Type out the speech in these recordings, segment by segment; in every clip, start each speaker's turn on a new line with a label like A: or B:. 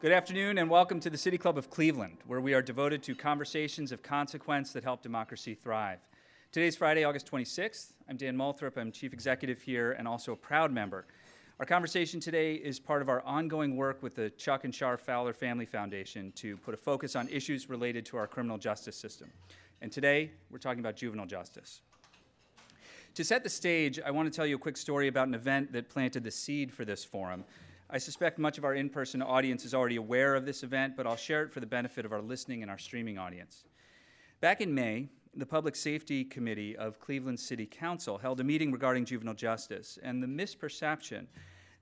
A: Good afternoon and welcome to the City Club of Cleveland, where we are devoted to conversations of consequence that help democracy thrive. Today's Friday, August 26th. I'm Dan Moulthrop. I'm Chief Executive here and also a proud member. Our conversation today is part of our ongoing work with the Chuck and Char Fowler Family Foundation to put a focus on issues related to our criminal justice system. And today, we're talking about juvenile justice. To set the stage, I want to tell you a quick story about an event that planted the seed for this forum. I suspect much of our in person audience is already aware of this event, but I'll share it for the benefit of our listening and our streaming audience. Back in May, the Public Safety Committee of Cleveland City Council held a meeting regarding juvenile justice and the misperception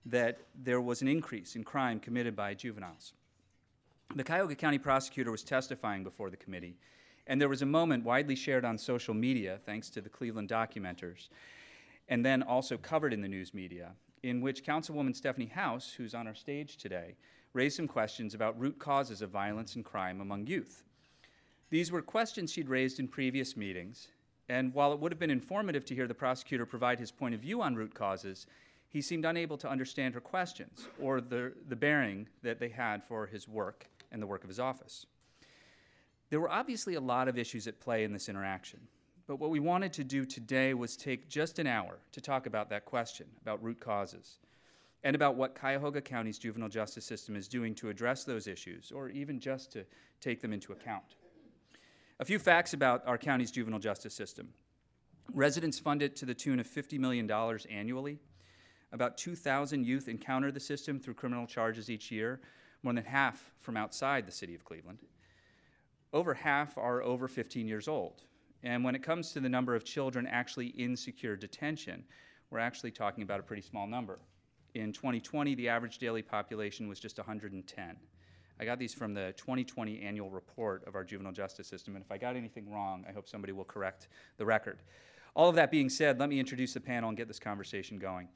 A: that there was an increase in crime committed by juveniles. The Cuyahoga County prosecutor was testifying before the committee, and there was a moment widely shared on social media, thanks to the Cleveland documenters, and then also covered in the news media, in which Councilwoman Stephanie Howse, who's on our stage today, raised some questions about root causes of violence and crime among youth. These were questions she'd raised in previous meetings, and while it would have been informative to hear the prosecutor provide his point of view on root causes, he seemed unable to understand her questions or the, the bearing that they had for his work and the work of his office. There were obviously a lot of issues at play in this interaction. But what we wanted to do today was take just an hour to talk about that question, about root causes, and about what Cuyahoga County's juvenile justice system is doing to address those issues, or even just to take them into account. A few facts about our county's juvenile justice system. Residents fund it to the tune of $50 million annually. About 2,000 youth encounter the system through criminal charges each year, more than half from outside the city of Cleveland. Over half are over 15 years old, and when it comes to the number of children actually in secure detention, we're actually talking about a pretty small number. In 2020, the average daily population was just 110. I got these from the 2020 annual report of our juvenile justice system, and if I got anything wrong, I hope somebody will correct the record. All of that being said, let me introduce the panel and get this conversation going.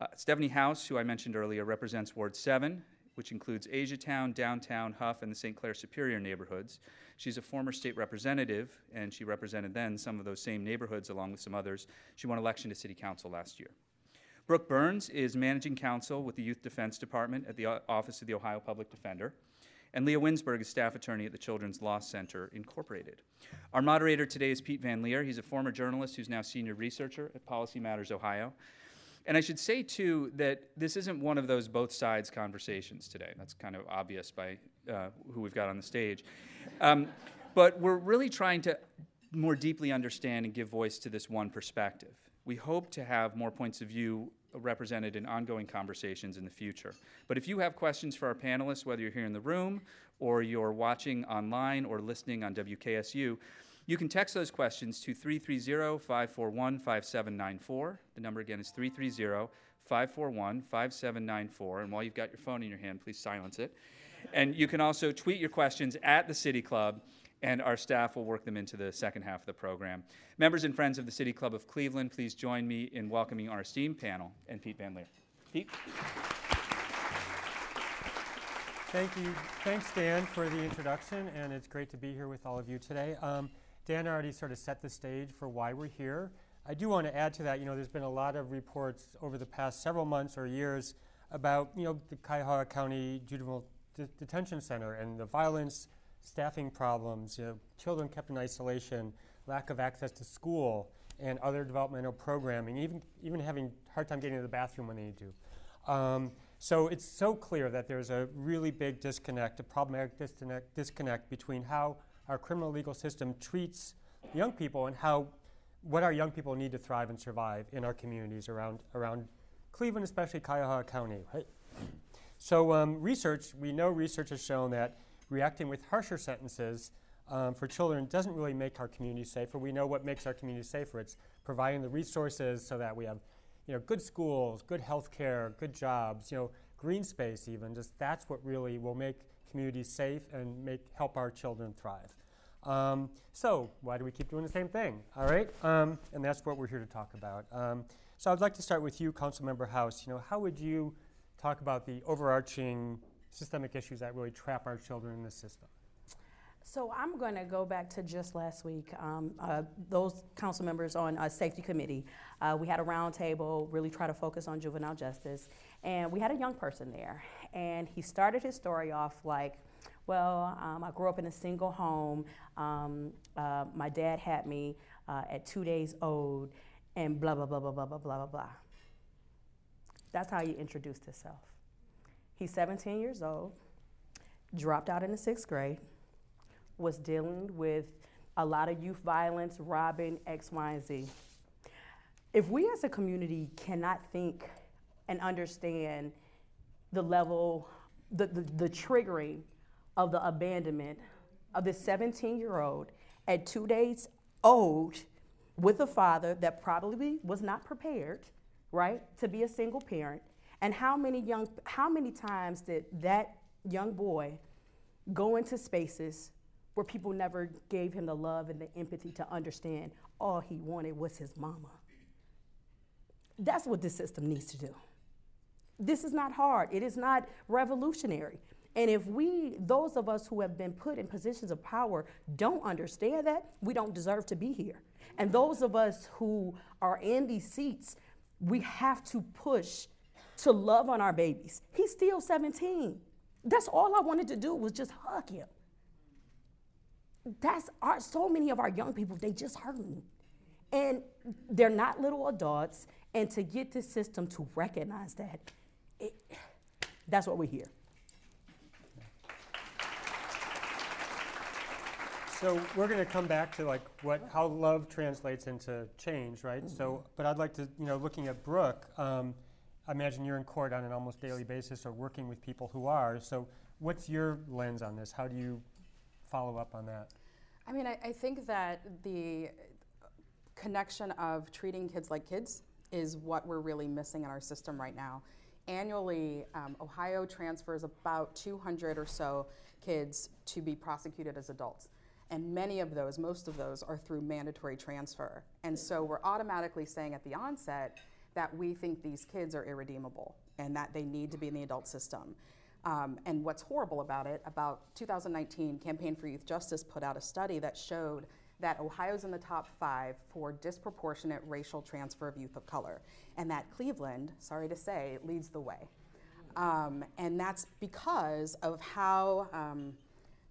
A: Uh, Stephanie Howse, who I mentioned earlier, represents Ward 7, which includes Asiatown, Downtown, Hough, and the St. Clair Superior neighborhoods. She's a former state representative, and she represented then some of those same neighborhoods along with some others. She won election to city council last year. Brooke Burns is managing counsel with the Youth Defense Department at the Office of the Ohio Public Defender. And Leah Winsberg is staff attorney at the Children's Law Center, Incorporated. Our moderator today is Piet van Lier. He's a former journalist who's now senior researcher at Policy Matters Ohio. And I should say, too, that this isn't one of those both sides conversations today. That's kind of obvious by uh, who we've got on the stage. Um, but we're really trying to more deeply understand and give voice to this one perspective. We hope to have more points of view represented in ongoing conversations in the future. But if you have questions for our panelists, whether you're here in the room or you're watching online or listening on WKSU, you can text those questions to 330 541 5794. The number again is 330 541 5794. And while you've got your phone in your hand, please silence it. And you can also tweet your questions at the City Club, and our staff will work them into the second half of the program. Members and friends of the City Club of Cleveland, please join me in welcoming our esteemed panel and Piet van Lier. Piet?
B: Thank you. Thanks, Dan, for the introduction, and it's great to be here with all of you today. Um, Dan already sort of set the stage for why we're here. I do want to add to that, you know, there's been a lot of reports over the past several months or years about, you know, the Cuyahoga County Juvenile De Detention Center and the violence, staffing problems, you know, children kept in isolation, lack of access to school, and other developmental programming, even, even having hard time getting to the bathroom when they need to. Um, so it's so clear that there's a really big disconnect, a problematic disconnect, disconnect between how our criminal legal system treats young people and how what our young people need to thrive and survive in our communities around around Cleveland, especially Cuyahoga County. Right? So um, research, we know research has shown that reacting with harsher sentences um, for children doesn't really make our community safer. We know what makes our community safer. It's providing the resources so that we have, you know, good schools, good health care, good jobs, you know, green space even, just that's what really will make communities safe and make, help our children thrive. Um, so why do we keep doing the same thing? All right, um, and that's what we're here to talk about. Um, so I'd like to start with you, Councilmember Howse. You know, how would you talk about the overarching systemic issues that really trap our children in the system.
C: So I'm going to go back to just last week. Um, uh, those council members on a safety committee, uh, we had a roundtable, really try to focus on juvenile justice, and we had a young person there, and he started his story off like. Well, um, I grew up in a single home. Um, uh, my dad had me uh, at two days old, and blah, blah, blah, blah, blah, blah, blah, blah. That's how he introduced himself. He's 17 years old, dropped out in the sixth grade was dealing with a lot of youth violence, robbing, X, Y, and Z. If we as a community cannot think and understand the level, the, the, the triggering of the abandonment of this 17 year old at two days old with a father that probably was not prepared, right, to be a single parent. And how many young, how many times did that young boy go into spaces where people never gave him the love and the empathy to understand all he wanted was his mama. That's what this system needs to do. This is not hard, it is not revolutionary. And if we, those of us who have been put in positions of power, don't understand that, we don't deserve to be here. And those of us who are in these seats, we have to push to love on our babies. He's still 17. That's all I wanted to do was just hug him that's our so many of our young people they just hurting and they're not little adults and to get this system to recognize that it, that's what we hear
B: so we're going to come back to like what how love translates into change right mm-hmm. so but i'd like to you know looking at brooke um, i imagine you're in court on an almost daily basis or working with people who are so what's your lens on this how do you follow up on that?
D: I mean, I, I think that the connection of treating kids like kids is what we're really missing in our system right now. Annually, um, Ohio transfers about 200 or so kids to be prosecuted as adults. And many of those, most of those, are through mandatory transfer. And so we're automatically saying at the onset that we think these kids are irredeemable and that they need to be in the adult system. Um, and what's horrible about it, about 2019, Campaign for Youth Justice put out a study that showed that Ohio's in the top five for disproportionate racial transfer of youth of color, and that Cleveland, sorry to say, leads the way. Um, and that's because of how um,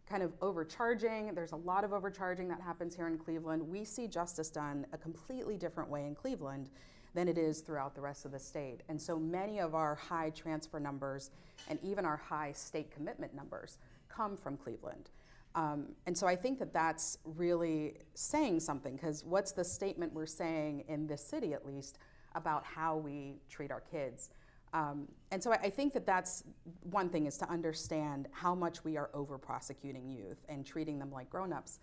D: kind of overcharging, there's a lot of overcharging that happens here in Cleveland. We see justice done a completely different way in Cleveland than it is throughout the rest of the state. And so many of our high transfer numbers and even our high state commitment numbers come from Cleveland. Um, and so I think that that's really saying something because what's the statement we're saying in this city, at least, about how we treat our kids? Um, and so I, I, think that that's one thing is to understand how much we are over prosecuting youth and treating them like grown ups.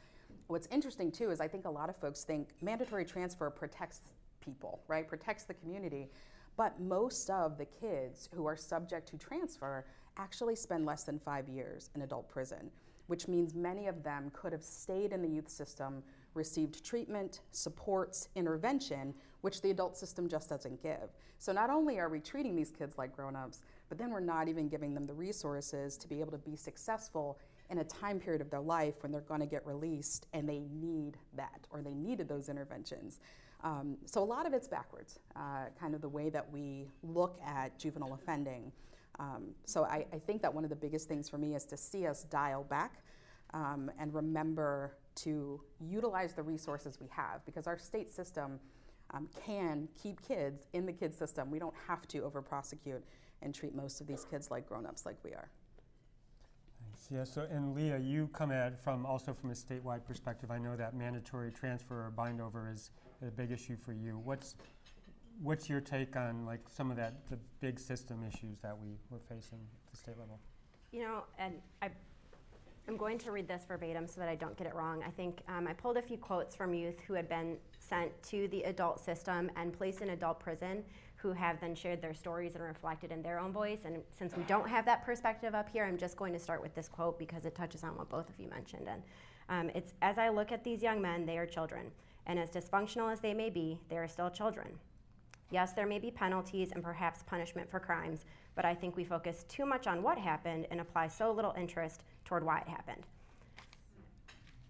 D: What's interesting too is I think a lot of folks think mandatory transfer protects people, right? Protects the community. But most of the kids who are subject to transfer actually spend less than five years in adult prison, which means many of them could have stayed in the youth system, received treatment, supports, intervention, which the adult system just doesn't give. So not only are we treating these kids like grown-ups, but then we're not even giving them the resources to be able to be successful in a time period of their life when they're going to get released and they need that or they needed those interventions. Um, so a lot of it's backwards, uh, kind of the way that we look at juvenile offending. Um, so I, I, think that one of the biggest things for me is to see us dial back um, and remember to utilize the resources we have because our state system um, can keep kids in the kids system. We don't have to over prosecute and treat most of these kids like grown-ups like we are.
B: Thanks. Yeah, so and Leah, you come at from also from a statewide perspective. I know that mandatory transfer or bind over is a big issue for you. What's what's your take on like some of that the big system issues that we were facing at the state level?
E: You know, and I, I'm going to read this verbatim so that I don't get it wrong. I think um, I pulled a few quotes from youth who had been sent to the adult system and placed in adult prison who have then shared their stories and reflected in their own voice. And since we don't have that perspective up here, I'm just going to start with this quote because it touches on what both of you mentioned. And um, it's as I look at these young men, they are children. And as dysfunctional as they may be, they are still children. Yes, there may be penalties and perhaps punishment for crimes, but I think we focus too much on what happened and apply so little interest toward why it happened.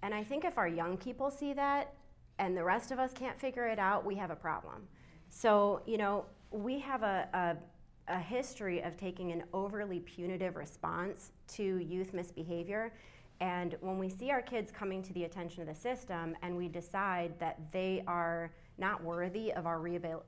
E: And I think if our young people see that and the rest of us can't figure it out, we have a problem. So, you know, we have a, a, a history of taking an overly punitive response to youth misbehavior. And when we see our kids coming to the attention of the system and we decide that they are not worthy of our rehabil-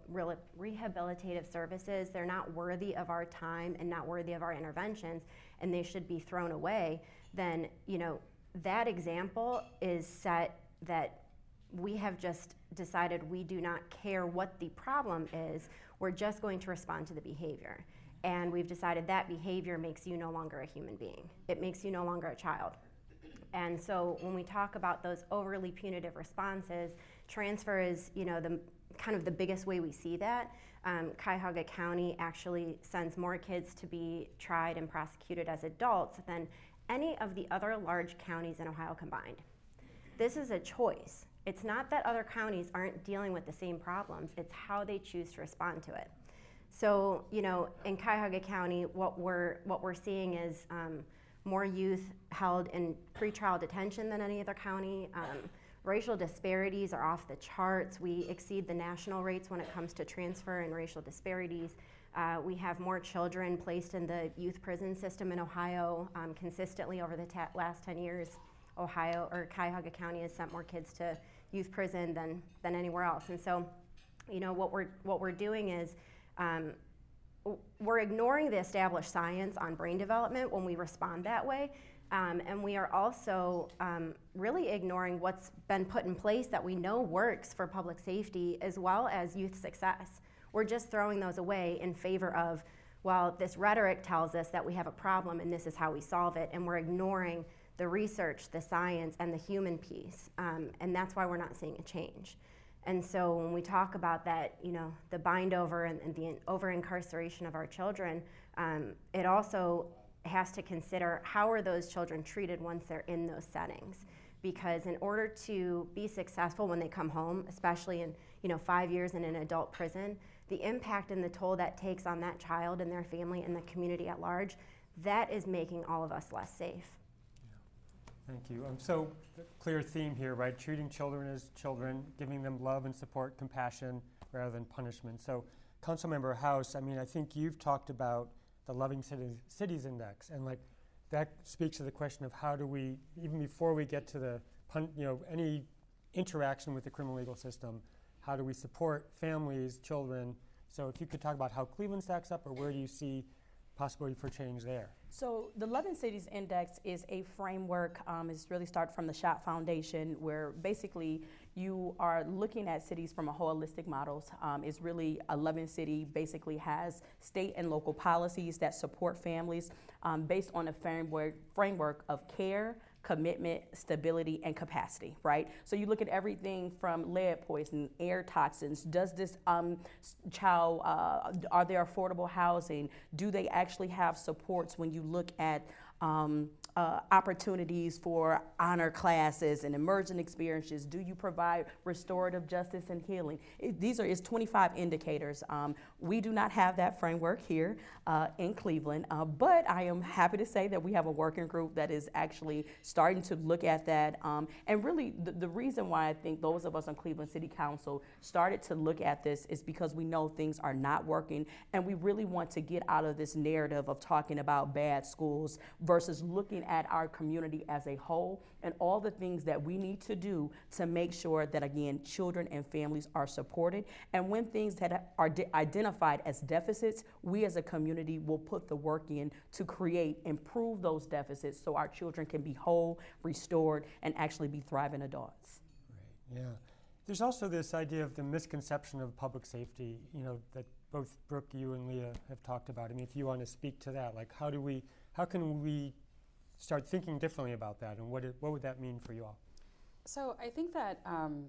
E: rehabilitative services, they're not worthy of our time and not worthy of our interventions, and they should be thrown away, then, you know, that example is set that we have just decided we do not care what the problem is, we're just going to respond to the behavior. And we've decided that behavior makes you no longer a human being, it makes you no longer a child. And so when we talk about those overly punitive responses, transfer is, you know, the kind of the biggest way we see that. Um, Cuyahoga County actually sends more kids to be tried and prosecuted as adults than any of the other large counties in Ohio combined. This is a choice. It's not that other counties aren't dealing with the same problems, it's how they choose to respond to it. So, you know, in Cuyahoga County, what we're, what we're seeing is um, more youth held in pretrial detention than any other county. Um, racial disparities are off the charts. We exceed the national rates when it comes to transfer and racial disparities. Uh, we have more children placed in the youth prison system in Ohio um, consistently over the last 10 years. Ohio or Cuyahoga County has sent more kids to youth prison than, than anywhere else. And so, you know, what we're, what we're doing is um, we're ignoring the established science on brain development when we respond that way. Um, and we are also um, really ignoring what's been put in place that we know works for public safety as well as youth success. We're just throwing those away in favor of, well, this rhetoric tells us that we have a problem and this is how we solve it, and we're ignoring the research, the science, and the human piece. Um, and that's why we're not seeing a change. And so when we talk about that, you know, the bind over and, and the over incarceration of our children, um, it also has to consider how are those children treated once they're in those settings. Because in order to be successful when they come home, especially in you know five years in an adult prison, the impact and the toll that takes on that child and their family and the community at large, that is making all of us less safe.
B: Thank you. Um, so, clear theme here, right? Treating children as children, giving them love and support, compassion rather than punishment. So, Councilmember Howse, I mean, I think you've talked about the Loving Cities, Cities Index, and like that speaks to the question of how do we, even before we get to the, pun, you know, any interaction with the criminal legal system, how do we support families, children? So, if you could talk about how Cleveland stacks up, or where do you see possibility for change there?
C: So the Loving Cities Index is a framework. Um, it's really started from the Schott Foundation, where basically you are looking at cities from a holistic model. Um, it's really a loving city. Basically, has state and local policies that support families um, based on a framework framework of care, commitment, stability, and capacity, right? So you look at everything from lead poison, air toxins. Does this um, child, uh, are there affordable housing? Do they actually have supports when you look at um, uh, opportunities for honor classes and emergent experiences? Do you provide restorative justice and healing? It, these are is 25 indicators. Um, we do not have that framework here uh, in Cleveland, uh, but I am happy to say that we have a working group that is actually starting to look at that. Um, and really, the, the reason why I think those of us on Cleveland City Council started to look at this is because we know things are not working, and we really want to get out of this narrative of talking about bad schools versus looking at our community as a whole and all the things that we need to do to make sure that, again, children and families are supported. And when things that are de- identified as deficits, we as a community will put the work in to create, improve those deficits so our children can be whole, restored, and actually be thriving adults.
B: Right, yeah. There's also this idea of the misconception of public safety, you know, that both Brooke, you and Leah have talked about. I mean, if you want to speak to that, like how do we how can we start thinking differently about that, and what, it, what would that mean for you all?
D: So I think that um,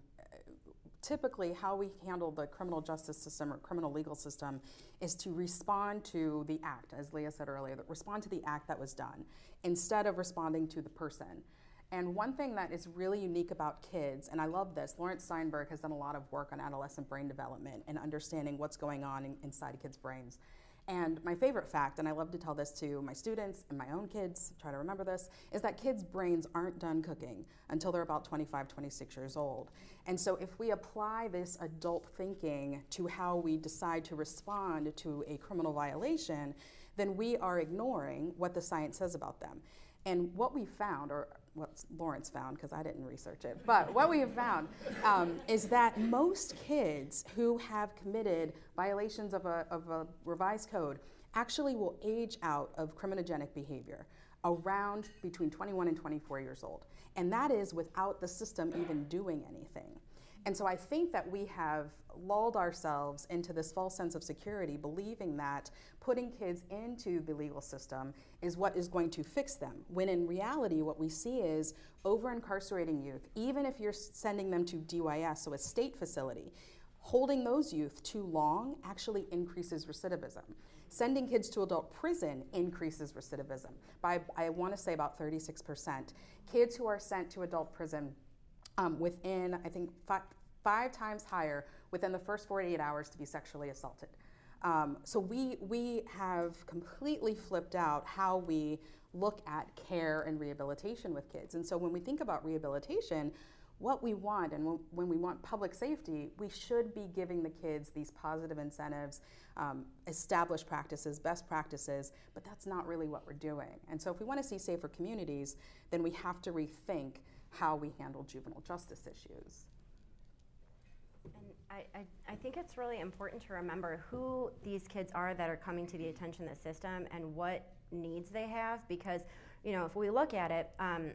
D: typically how we handle the criminal justice system or criminal legal system is to respond to the act, as Leah said earlier, that respond to the act that was done instead of responding to the person. And one thing that is really unique about kids, and I love this, Laurence Steinberg has done a lot of work on adolescent brain development and understanding what's going on in, inside kids' brains. And my favorite fact, and I love to tell this to my students and my own kids, try to remember this, is that kids' brains aren't done cooking until they're about 25, 26 years old. And so if we apply this adult thinking to how we decide to respond to a criminal violation, then we are ignoring what the science says about them. And what we found, or what Laurence found, because I didn't research it, but what we have found um, is that most kids who have committed violations of a, of a revised code actually will age out of criminogenic behavior around between 21 and 24 years old. And that is without the system even doing anything. And so I think that we have lulled ourselves into this false sense of security, believing that putting kids into the legal system is what is going to fix them. When in reality, what we see is over incarcerating youth, even if you're sending them to DYS, so a state facility, holding those youth too long actually increases recidivism. Sending kids to adult prison increases recidivism by, I want to say, about 36%. Kids who are sent to adult prison um, within, I think, five, five times higher within the first 48 hours to be sexually assaulted. Um, so we, we have completely flipped out how we look at care and rehabilitation with kids. And so when we think about rehabilitation, what we want and when we want public safety, we should be giving the kids these positive incentives, um, established practices, best practices, but that's not really what we're doing. And so if we want to see safer communities, then we have to rethink how we handle juvenile justice issues.
E: And I, I, I, think it's really important to remember who these kids are that are coming to the attention of the system and what needs they have because, you know, if we look at it, um,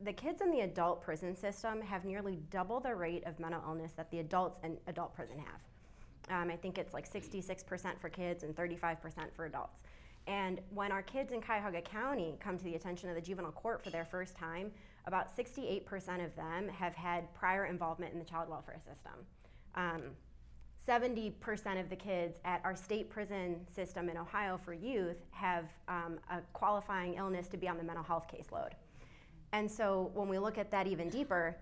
E: the kids in the adult prison system have nearly double the rate of mental illness that the adults in adult prison have. Um, I think it's like 66% for kids and 35% for adults. And when our kids in Cuyahoga County come to the attention of the juvenile court for their first time, about 68% of them have had prior involvement in the child welfare system. Um, 70% of the kids at our state prison system in Ohio for youth have um, a qualifying illness to be on the mental health caseload. And so when we look at that even deeper,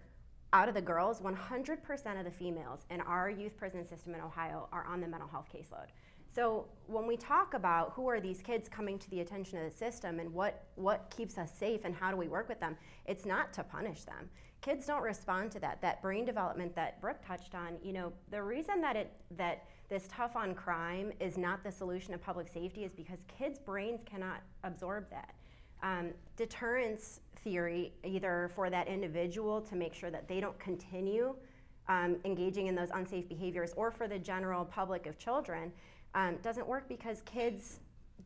E: out of the girls, 100% of the females in our youth prison system in Ohio are on the mental health caseload. So when we talk about who are these kids coming to the attention of the system and what, what keeps us safe and how do we work with them, it's not to punish them. Kids don't respond to that. That brain development that Brooke touched on, you know, the reason that it that this tough on crime is not the solution to public safety is because kids' brains cannot absorb that. Um, deterrence theory, either for that individual to make sure that they don't continue um, engaging in those unsafe behaviors, or for the general public of children, um, doesn't work because kids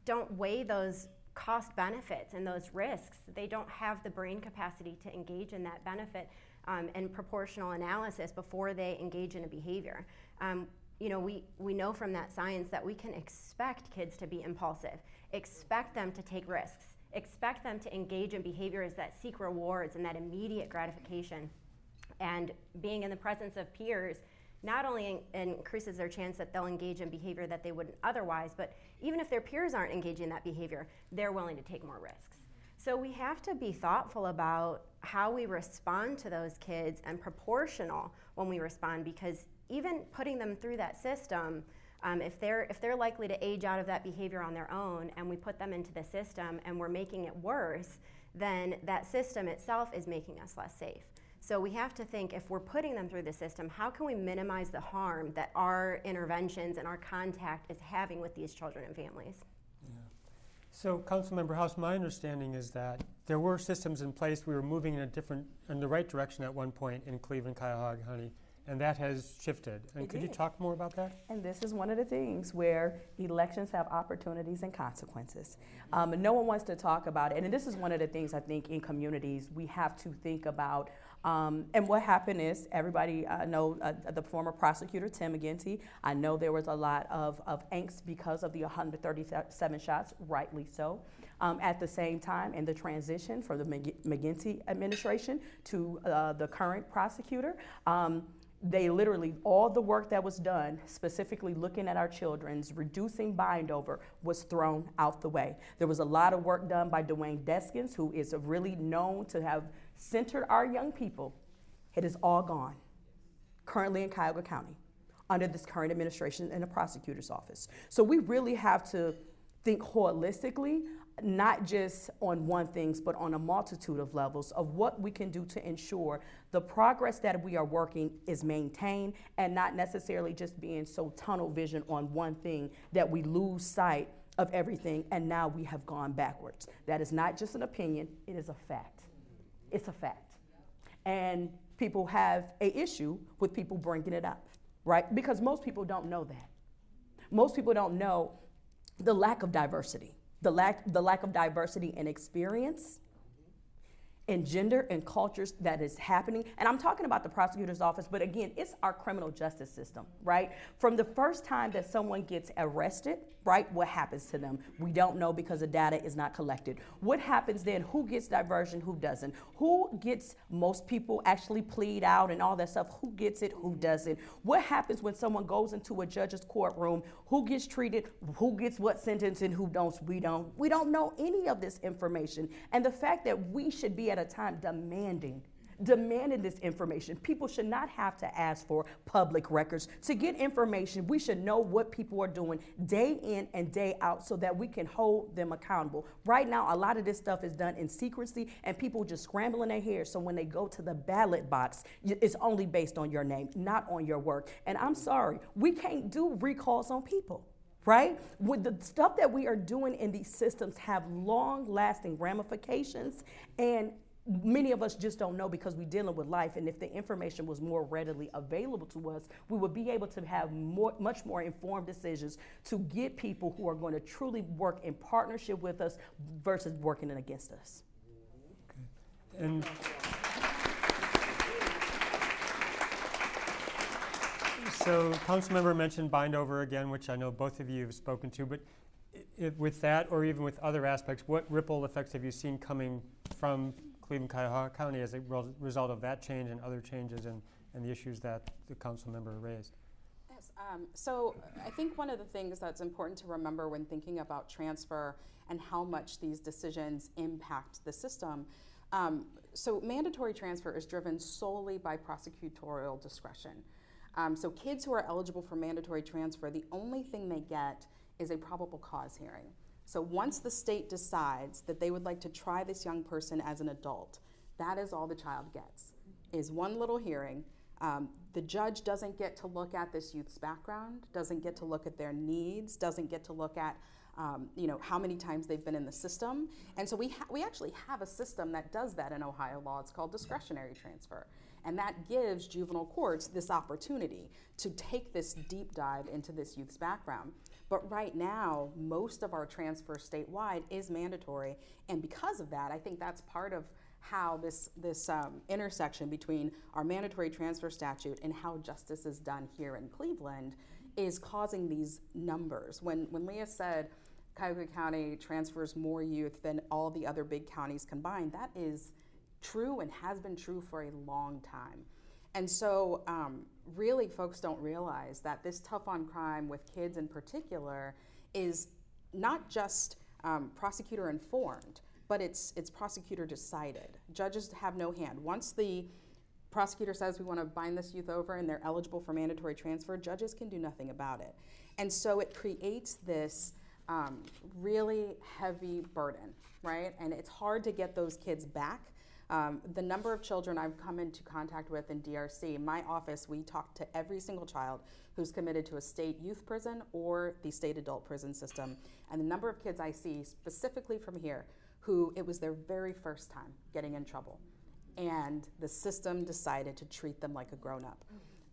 E: don't weigh those cost benefits and those risks. They don't have the brain capacity to engage in that benefit um, and proportional analysis before they engage in a behavior. Um, you know, we, we know from that science that we can expect kids to be impulsive, expect them to take risks, expect them to engage in behaviors that seek rewards and that immediate gratification. And being in the presence of peers not only in- increases their chance that they'll engage in behavior that they wouldn't otherwise, but even if their peers aren't engaging in that behavior, they're willing to take more risks. So we have to be thoughtful about how we respond to those kids and proportional when we respond because even putting them through that system, um, if they're if they're likely to age out of that behavior on their own and we put them into the system and we're making it worse, then that system itself is making us less safe. So we have to think if we're putting them through the system, how can we minimize the harm that our interventions and our contact is having with these children and families? Yeah.
B: So, Councilmember Howse, my understanding is that there were systems in place. We were moving in a different, in the right direction at one point in Cleveland, Cuyahoga County, and that has shifted. And
C: it
B: could
C: did.
B: you talk more about that?
C: And this is one of the things where elections have opportunities and consequences. Um, no one wants to talk about it. And this is one of the things I think in communities we have to think about um, and what happened is everybody uh, know uh, the former prosecutor Tim McGinty. I know there was a lot of, of angst because of the 137 shots, rightly so. Um, at the same time, in the transition from the McGinty administration to uh, the current prosecutor, um, they literally, all the work that was done, specifically looking at our children's, reducing bind over, was thrown out the way. There was a lot of work done by Duane Deskins, who is really known to have centered our young people. It is all gone, currently in Cuyahoga County, under this current administration in the prosecutor's office. So we really have to think holistically not just on one things, but on a multitude of levels of what we can do to ensure the progress that we are working is maintained and not necessarily just being so tunnel vision on one thing that we lose sight of everything and now we have gone backwards. That is not just an opinion, it is a fact. It's a fact. And people have a issue with people bringing it up, right? Because most people don't know that. Most people don't know the lack of diversity the lack, the lack of diversity and experience in gender and cultures that is happening. And I'm talking about the prosecutor's office, but again, it's our criminal justice system, right? From the first time that someone gets arrested, right, what happens to them? We don't know because the data is not collected. What happens then? Who gets diversion? Who doesn't? Who gets most people actually plead out and all that stuff? Who gets it? Who doesn't? What happens when someone goes into a judge's courtroom? Who gets treated? Who gets what sentence and who don't? We don't. We don't know any of this information. And the fact that we should be at a time demanding demanding this information. People should not have to ask for public records. To get information, we should know what people are doing day in and day out so that we can hold them accountable. Right now, a lot of this stuff is done in secrecy and people just scrambling their hair. So when they go to the ballot box, it's only based on your name, not on your work. And I'm sorry, we can't do recalls on people right? With the stuff that we are doing in these systems have long lasting ramifications and many of us just don't know because we're dealing with life and if the information was more readily available to us we would be able to have more, much more informed decisions to get people who are going to truly work in partnership with us versus working against us
B: okay. and so council member mentioned bind over again which i know both of you have spoken to but with that or even with other aspects what ripple effects have you seen coming from Cleveland Cuyahoga County as a result of that change and other changes and, and the issues that the council member raised?
D: Yes, um, so I think one of the things that's important to remember when thinking about transfer and how much these decisions impact the system. Um, so mandatory transfer is driven solely by prosecutorial discretion. Um, so kids who are eligible for mandatory transfer, the only thing they get is a probable cause hearing. So once the state decides that they would like to try this young person as an adult, that is all the child gets, is one little hearing. Um, the judge doesn't get to look at this youth's background, doesn't get to look at their needs, doesn't get to look at um, you know how many times they've been in the system, and so we we actually have a system that does that in Ohio law. It's called discretionary transfer, and that gives juvenile courts this opportunity to take this deep dive into this youth's background. But right now, most of our transfer statewide is mandatory. And because of that, I think that's part of how this, this um, intersection between our mandatory transfer statute and how justice is done here in Cleveland is causing these numbers. When, when Leah said Cuyahoga County transfers more youth than all the other big counties combined, that is true and has been true for a long time. And so, um, really, folks don't realize that this tough on crime with kids in particular is not just um, prosecutor informed, but it's, it's prosecutor decided. Judges have no hand. Once the prosecutor says we want to bind this youth over and they're eligible for mandatory transfer, judges can do nothing about it. And so it creates this um, really heavy burden, right? And it's hard to get those kids back um, the number of children I've come into contact with in DRC, my office, we talk to every single child who's committed to a state youth prison or the state adult prison system. And the number of kids I see specifically from here who it was their very first time getting in trouble. And the system decided to treat them like a grown up.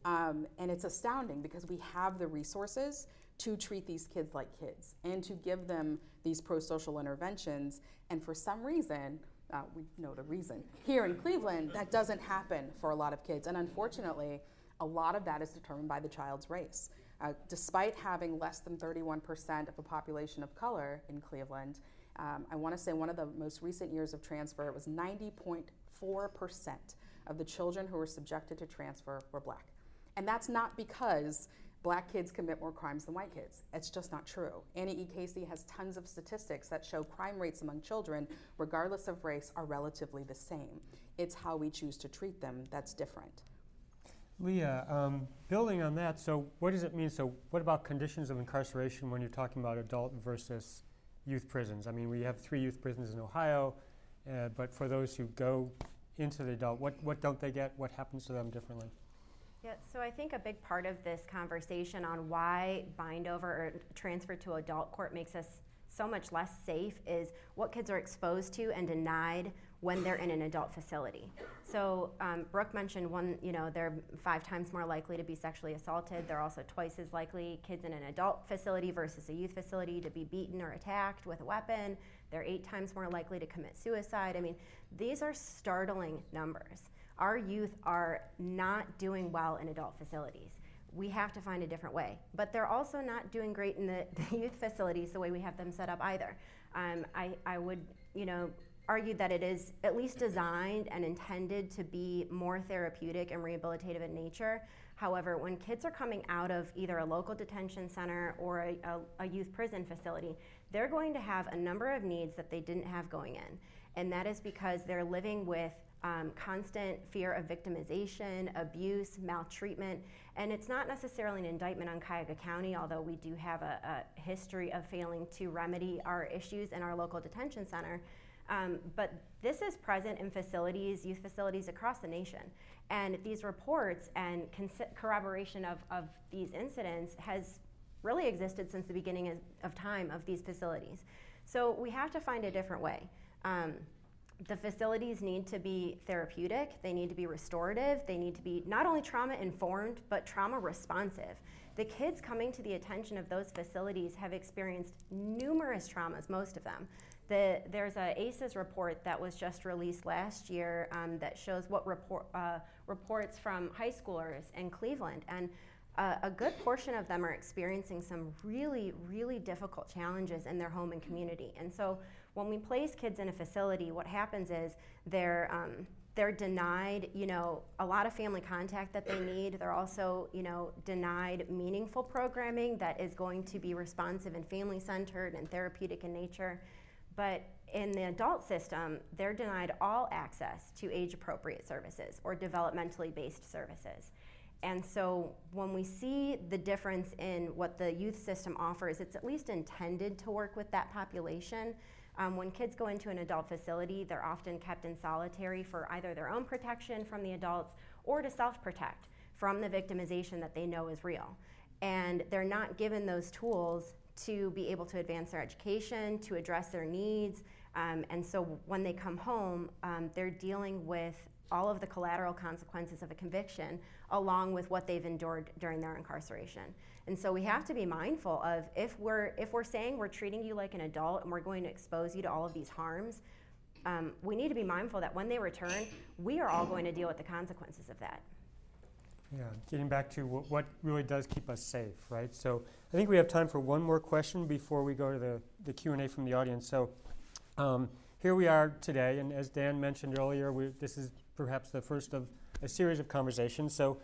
D: Um, and it's astounding because we have the resources to treat these kids like kids and to give them these pro social interventions. And for some reason, uh, we know the reason. Here in Cleveland, that doesn't happen for a lot of kids. And unfortunately, a lot of that is determined by the child's race. Uh, despite having less than 31% of a population of color in Cleveland, Um, I want to say one of the most recent years of transfer, it was 90.4% of the children who were subjected to transfer were black. And that's not because black kids commit more crimes than white kids. It's just not true. Annie E. Casey has tons of statistics that show crime rates among children, regardless of race, are relatively the same. It's how we choose to treat them that's different.
B: Leah, um, building on that, so what does it mean? So, what about conditions of incarceration when you're talking about adult versus youth prisons? I mean, we have three youth prisons in Ohio, uh, but for those who go into the adult, what, what don't they get? What happens to them differently?
E: Yeah, so I think a big part of this conversation on why bind over or transfer to adult court makes us so much less safe is what kids are exposed to and denied when they're in an adult facility. So um, Brooke mentioned one, you know, they're five times more likely to be sexually assaulted. They're also twice as likely, kids in an adult facility versus a youth facility, to be beaten or attacked with a weapon. They're eight times more likely to commit suicide. I mean, these are startling numbers. Our youth are not doing well in adult facilities we have to find a different way. But they're also not doing great in the, the youth facilities the way we have them set up either. Um, I, I would, you know, argue that it is at least designed and intended to be more therapeutic and rehabilitative in nature. However, when kids are coming out of either a local detention center or a, a, a youth prison facility, they're going to have a number of needs that they didn't have going in. And that is because they're living with um, constant fear of victimization, abuse, maltreatment, and it's not necessarily an indictment on Cuyahoga County, although we do have a, a history of failing to remedy our issues in our local detention center. Um, but this is present in facilities, youth facilities across the nation. And these reports and corroboration of, of these incidents has really existed since the beginning of, of time of these facilities. So we have to find a different way. Um, the facilities need to be therapeutic, they need to be restorative, they need to be not only trauma informed, but trauma responsive. The kids coming to the attention of those facilities have experienced numerous traumas, most of them. The, there's a ACEs report that was just released last year um, that shows what report, uh, reports from high schoolers in Cleveland. And uh, a good portion of them are experiencing some really, really difficult challenges in their home and community. And so when we place kids in a facility, what happens is they're um, they're denied, you know, a lot of family contact that they need. They're also, you know, denied meaningful programming that is going to be responsive and family centered and therapeutic in nature. But in the adult system, they're denied all access to age appropriate services or developmentally based services. And so when we see the difference in what the youth system offers, it's at least intended to work with that population. Um, when kids go into an adult facility, they're often kept in solitary for either their own protection from the adults or to self protect from the victimization that they know is real. And they're not given those tools to be able to advance their education, to address their needs. Um, and so when they come home, um, they're dealing with all of the collateral consequences of a conviction along with what they've endured during their incarceration. And so we have to be mindful of if we're if we're saying we're treating you like an adult and we're going to expose you to all of these harms, um, we need to be mindful that when they return, we are all going to deal with the consequences of that.
B: Yeah, getting back to what, what really does keep us safe, right? So I think we have time for one more question before we go to the, the Q&A from the audience. So um, here we are today, and as Dan mentioned earlier, we, this is perhaps the first of a series of conversations. So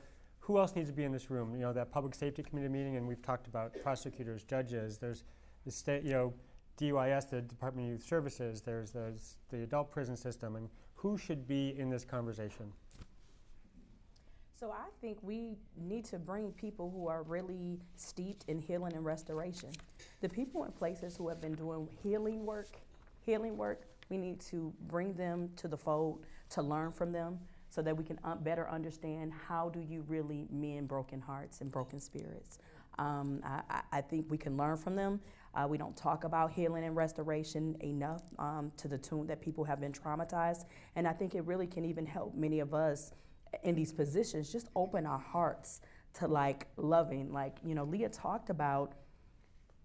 B: who else needs to be in this room? You know, that public safety committee meeting, and we've talked about prosecutors, judges. There's the state, you know, DYS, the Department of Youth Services. There's the, the adult prison system, and who should be in this conversation?
C: So I think we need to bring people who are really steeped in healing and restoration. The people in places who have been doing healing work, healing work, we need to bring them to the fold to learn from them so that we can un- better understand how do you really mend broken hearts and broken spirits. Um, I, I, think we can learn from them. Uh, we don't talk about healing and restoration enough um, to the tune that people have been traumatized. And I think it really can even help many of us in these positions just open our hearts to like loving. Like, you know, Leah talked about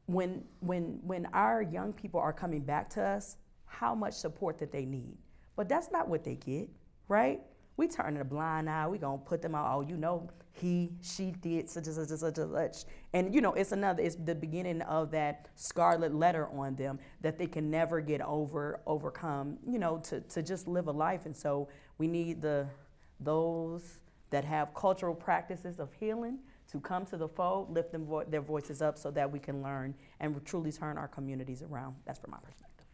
C: when, when, when our young people are coming back to us, how much support that they need. But that's not what they get, right? We turn a blind eye. We gonna put them out. Oh, you know, he, she did such and such such such. And you know, it's another. It's the beginning of that scarlet letter on them that they can never get over, overcome. You know, to to just live a life. And so we need the those that have cultural practices of healing to come to the fold, lift them vo- their voices up, so that we can learn and truly turn our communities around. That's from my perspective.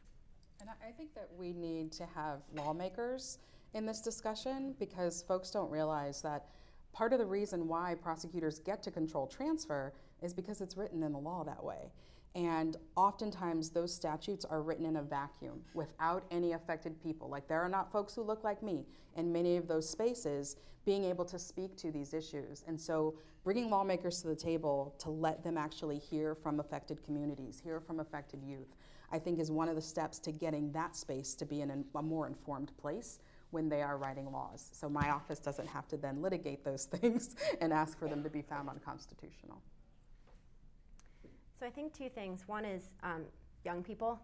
D: And I, I think that we need to have lawmakers in this discussion because folks don't realize that part of the reason why prosecutors get to control transfer is because it's written in the law that way. And oftentimes, those statutes are written in a vacuum without any affected people. Like, there are not folks who look like me in many of those spaces being able to speak to these issues. And so, bringing lawmakers to the table to let them actually hear from affected communities, hear from affected youth, I think is one of the steps to getting that space to be in a more informed place when they are writing laws. So my office doesn't have to then litigate those things and ask for them to be found unconstitutional.
E: So I think two things. One is um, young people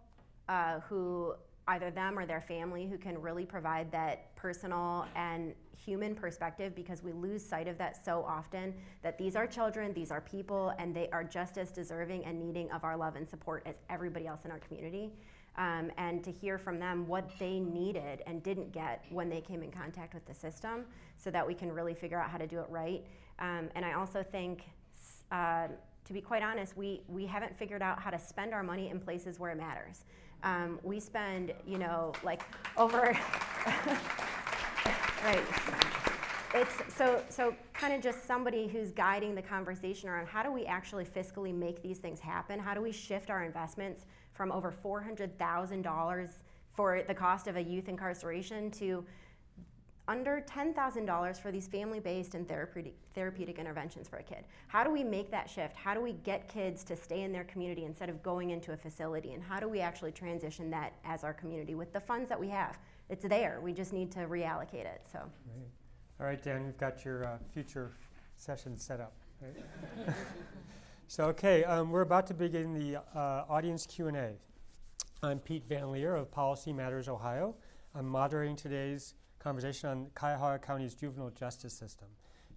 E: uh, who either them or their family who can really provide that personal and human perspective because we lose sight of that so often that these are children, these are people, and they are just as deserving and needing of our love and support as everybody else in our community um, and to hear from them what they needed and didn't get when they came in contact with the system so that we can really figure out how to do it right. Um, and I also think, uh, to be quite honest, we, we haven't figured out how to spend our money in places where it matters. Um, we spend, you know, like over, right. It's so, so kind of just somebody who's guiding the conversation around how do we actually fiscally make these things happen? How do we shift our investments from over $400,000 for the cost of a youth incarceration to under $10,000 for these family based and therapeutic, therapeutic interventions for a kid. How do we make that shift? How do we get kids to stay in their community instead of going into a facility? And how do we actually transition that as our community with the funds that we have? It's there, we just need to reallocate it. So.
B: All right, Dan, we've got your uh, future session set up. Right? So, okay, um, we're about to begin the uh, audience Q&A. I'm Piet van Lier of Policy Matters Ohio. I'm moderating today's conversation on Cuyahoga County's juvenile justice system.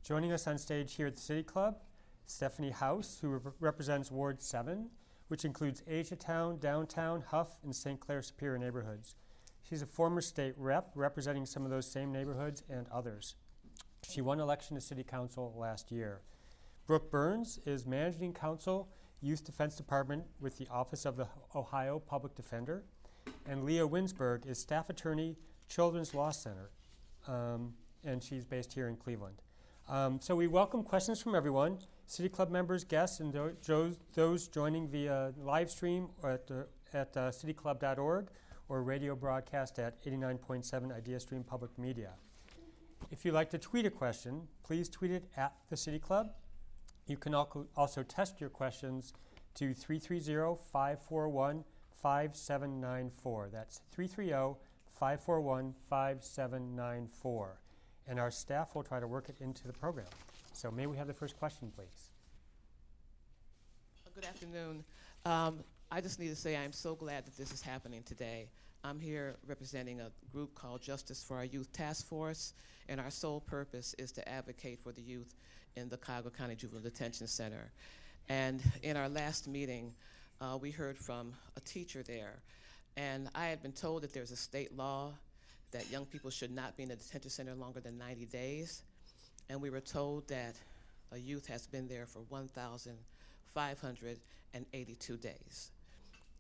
B: Joining us on stage here at the City Club, Stephanie Howse, who rep- represents Ward 7, which includes Asiatown, Downtown, Hough, and St. Clair Superior neighborhoods. She's a former state rep representing some of those same neighborhoods and others. She won election to City Council last year. Brooke Burns is Managing Counsel, Youth Defense Department with the Office of the Ohio Public Defender. And Leah Winsberg is Staff Attorney, Children's Law Center, um, and she's based here in Cleveland. Um, so we welcome questions from everyone, City Club members, guests, and those joining via live stream at, uh, at uh, cityclub.org or radio broadcast at 89.7 Ideastream Public Media. If you'd like to tweet a question, please tweet it at the City Club you can also test your questions to 330-541-5794. That's 330-541-5794. And our staff will try to work it into the program. So may we have the first question, please?
F: Good afternoon. Um, I just need to say I'm so glad that this is happening today. I'm here representing a group called Justice for Our Youth Task Force, and our sole purpose is to advocate for the youth in the Cuyahoga County Juvenile Detention Center. And in our last meeting, uh, we heard from a teacher there. And I had been told that there's a state law that young people should not be in a detention center longer than 90 days. And we were told that a youth has been there for 1,582 days.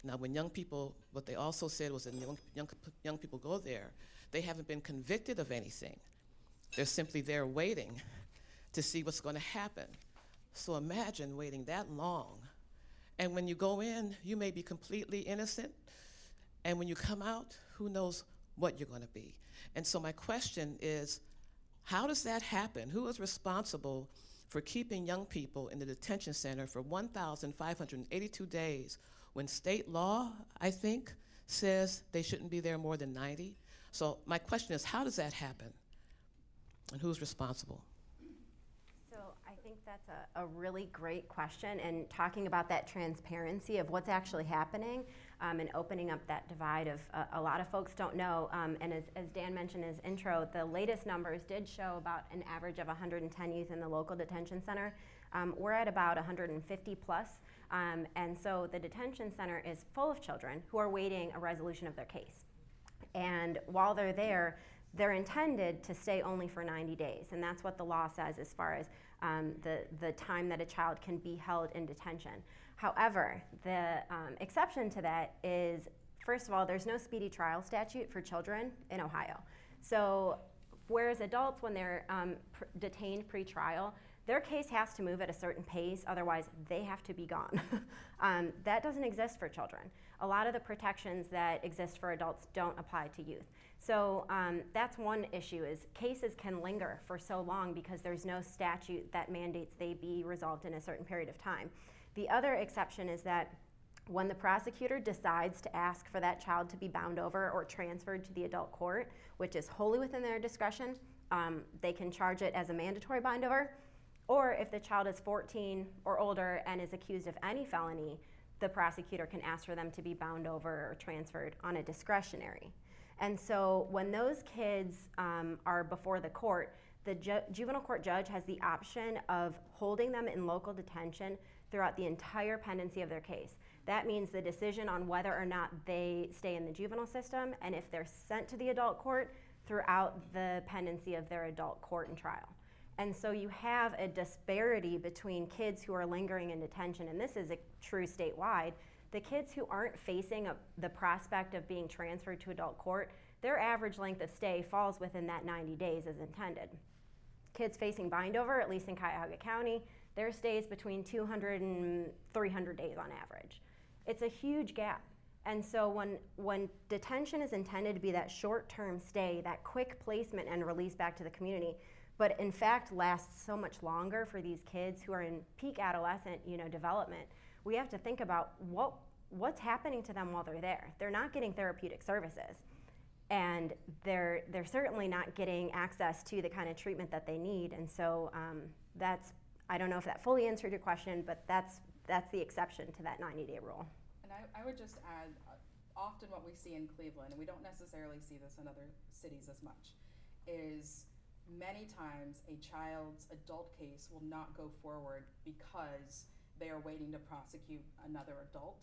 F: Now, when young people, what they also said was that young, young, young people go there, they haven't been convicted of anything. They're simply there waiting to see what's going to happen. So imagine waiting that long. And when you go in, you may be completely innocent. And when you come out, who knows what you're going to be. And so my question is how does that happen? Who is responsible for keeping young people in the detention center for 1,582 days when state law, I think, says they shouldn't be there more than 90? So my question is how does that happen? And who's responsible?
E: That's a, a really great question. And talking about that transparency of what's actually happening um, and opening up that divide of uh, a lot of folks don't know. Um, and as, as Dan mentioned in his intro, the latest numbers did show about an average of 110 youth in the local detention center. Um, we're at about 150 plus. Um, and so the detention center is full of children who are waiting a resolution of their case. And while they're there, they're intended to stay only for 90 days, and that's what the law says as far as um, the, the time that a child can be held in detention. However, the um, exception to that is first of all, there's no speedy trial statute for children in Ohio. So, whereas adults, when they're um, pr- detained pre trial, their case has to move at a certain pace, otherwise, they have to be gone. Um, that doesn't exist for children. A lot of the protections that exist for adults don't apply to youth. So um, that's one issue is cases can linger for so long because there's no statute that mandates they be resolved in a certain period of time. The other exception is that when the prosecutor decides to ask for that child to be bound over or transferred to the adult court, which is wholly within their discretion, um, they can charge it as a mandatory bind over. Or if the child is 14 or older and is accused of any felony, the prosecutor can ask for them to be bound over or transferred on a discretionary. And so when those kids um, are before the court, the ju- juvenile court judge has the option of holding them in local detention throughout the entire pendency of their case. That means the decision on whether or not they stay in the juvenile system and if they're sent to the adult court throughout the pendency of their adult court and trial. And so you have a disparity between kids who are lingering in detention, and this is a true statewide, the kids who aren't facing a, the prospect of being transferred to adult court, their average length of stay falls within that 90 days as intended. Kids facing bindover, at least in Cuyahoga County, their stays between 200 and 300 days on average. It's a huge gap. And so when, when detention is intended to be that short-term stay, that quick placement and release back to the community, but in fact lasts so much longer for these kids who are in peak adolescent you know, development, we have to think about what, what's happening to them while they're there. They're not getting therapeutic services. And they're, they're certainly not getting access to the kind of treatment that they need. And so um, that's, I don't know if that fully answered your question, but that's, that's the exception to that 90 day rule.
D: And I, I would just add uh, often what we see in Cleveland, and we don't necessarily see this in other cities as much, is many times a child's adult case will not go forward because they are waiting to prosecute another adult